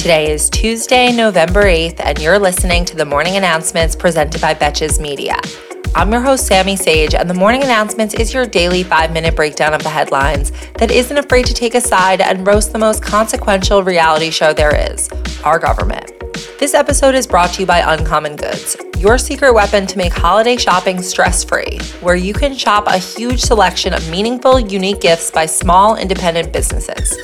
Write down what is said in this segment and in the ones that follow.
Today is Tuesday, November 8th, and you're listening to the morning announcements presented by Betches Media. I'm your host, Sami Sage, and the morning announcements is your daily five minute breakdown of the headlines that isn't afraid to take a side and roast the most consequential reality show there is our government. This episode is brought to you by Uncommon Goods, your secret weapon to make holiday shopping stress free, where you can shop a huge selection of meaningful, unique gifts by small, independent businesses.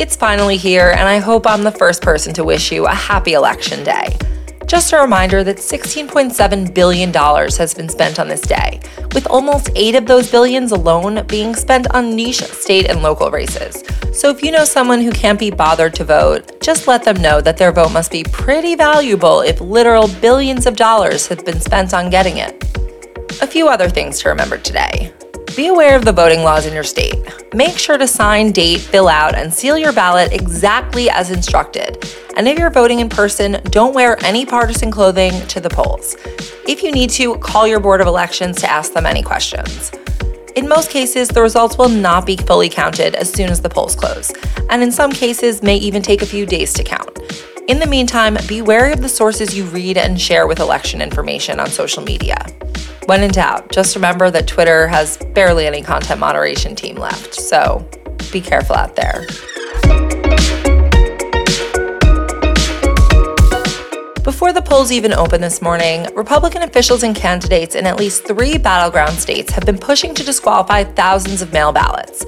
It's finally here, and I hope I'm the first person to wish you a happy election day. Just a reminder that $16.7 billion has been spent on this day, with almost eight of those billions alone being spent on niche state and local races. So if you know someone who can't be bothered to vote, just let them know that their vote must be pretty valuable if literal billions of dollars have been spent on getting it. A few other things to remember today. Be aware of the voting laws in your state. Make sure to sign, date, fill out, and seal your ballot exactly as instructed. And if you're voting in person, don't wear any partisan clothing to the polls. If you need to, call your Board of Elections to ask them any questions. In most cases, the results will not be fully counted as soon as the polls close, and in some cases, may even take a few days to count. In the meantime, be wary of the sources you read and share with election information on social media. When in doubt, just remember that Twitter has barely any content moderation team left, so be careful out there. Before the polls even open this morning, Republican officials and candidates in at least three battleground states have been pushing to disqualify thousands of mail ballots.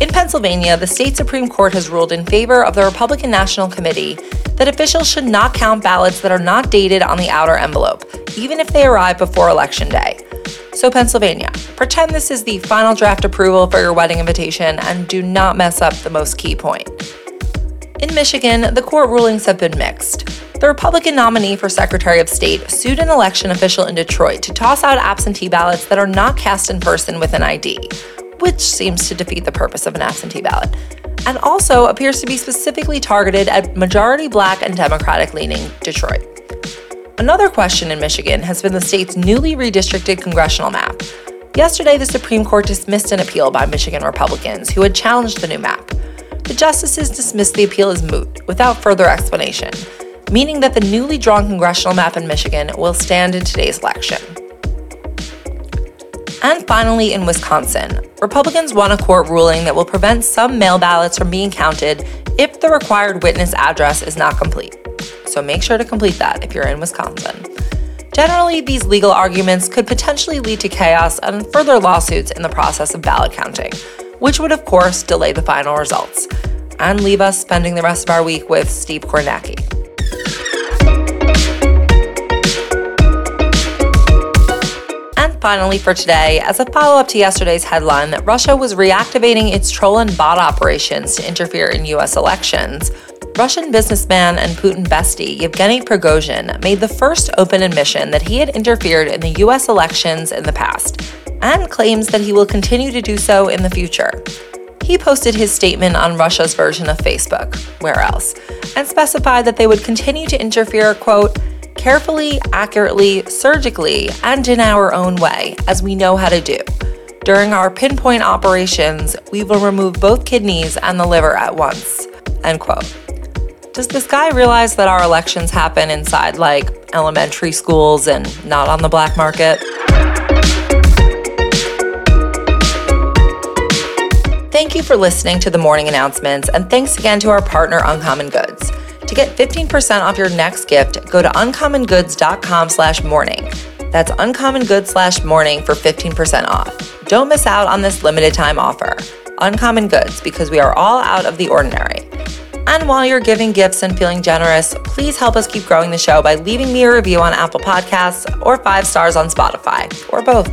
In Pennsylvania, the state Supreme Court has ruled in favor of the Republican National Committee that officials should not count ballots that are not dated on the outer envelope, even if they arrive before Election Day. So, Pennsylvania, pretend this is the final draft approval for your wedding invitation and do not mess up the most key point. In Michigan, the court rulings have been mixed. The Republican nominee for Secretary of State sued an election official in Detroit to toss out absentee ballots that are not cast in person with an ID, which seems to defeat the purpose of an absentee ballot and also appears to be specifically targeted at majority black and Democratic leaning Detroit. Another question in Michigan has been the state's newly redistricted congressional map. Yesterday, the Supreme Court dismissed an appeal by Michigan Republicans who had challenged the new map. The justices dismissed the appeal as moot without further explanation, meaning that the newly drawn congressional map in Michigan will stand in today's election. And finally, in Wisconsin, Republicans won a court ruling that will prevent some mail ballots from being counted if the required witness address is not complete. So make sure to complete that if you're in Wisconsin. Generally, these legal arguments could potentially lead to chaos and further lawsuits in the process of ballot counting, which would, of course, delay the final results and leave us spending the rest of our week with Steve Kornacki. And finally, for today, as a follow up to yesterday's headline that Russia was reactivating its troll and bot operations to interfere in US elections, Russian businessman and Putin bestie Yevgeny Prigozhin made the first open admission that he had interfered in the US elections in the past and claims that he will continue to do so in the future. He posted his statement on Russia's version of Facebook, where else, and specified that they would continue to interfere, quote, carefully, accurately, surgically, and in our own way, as we know how to do. During our pinpoint operations, we will remove both kidneys and the liver at once. End quote. Does this guy realize that our elections happen inside like elementary schools and not on the black market? Thank you for listening to the morning announcements, and thanks again to our partner, Uncommon Goods. To get 15% off your next gift, go to uncommongoods.com slash morning. That's uncommongoods slash morning for 15% off. Don't miss out on this limited time offer. Uncommon Goods, because we are all out of the ordinary. And while you're giving gifts and feeling generous, please help us keep growing the show by leaving me a review on Apple Podcasts or five stars on Spotify, or both.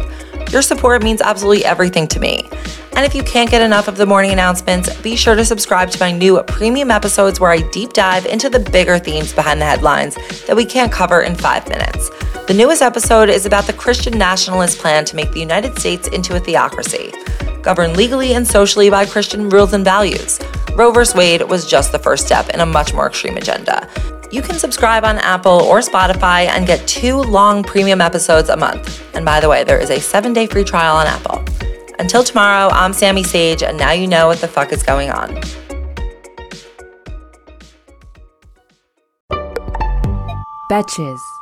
Your support means absolutely everything to me. And if you can't get enough of the morning announcements, be sure to subscribe to my new premium episodes where I deep dive into the bigger themes behind the headlines that we can't cover in five minutes. The newest episode is about the Christian nationalist plan to make the United States into a theocracy, governed legally and socially by Christian rules and values. Roe v. Wade was just the first step in a much more extreme agenda. You can subscribe on Apple or Spotify and get two long premium episodes a month. And by the way, there is a seven day free trial on Apple. Until tomorrow, I'm Sami Sage, and now you know what the fuck is going on. Betches.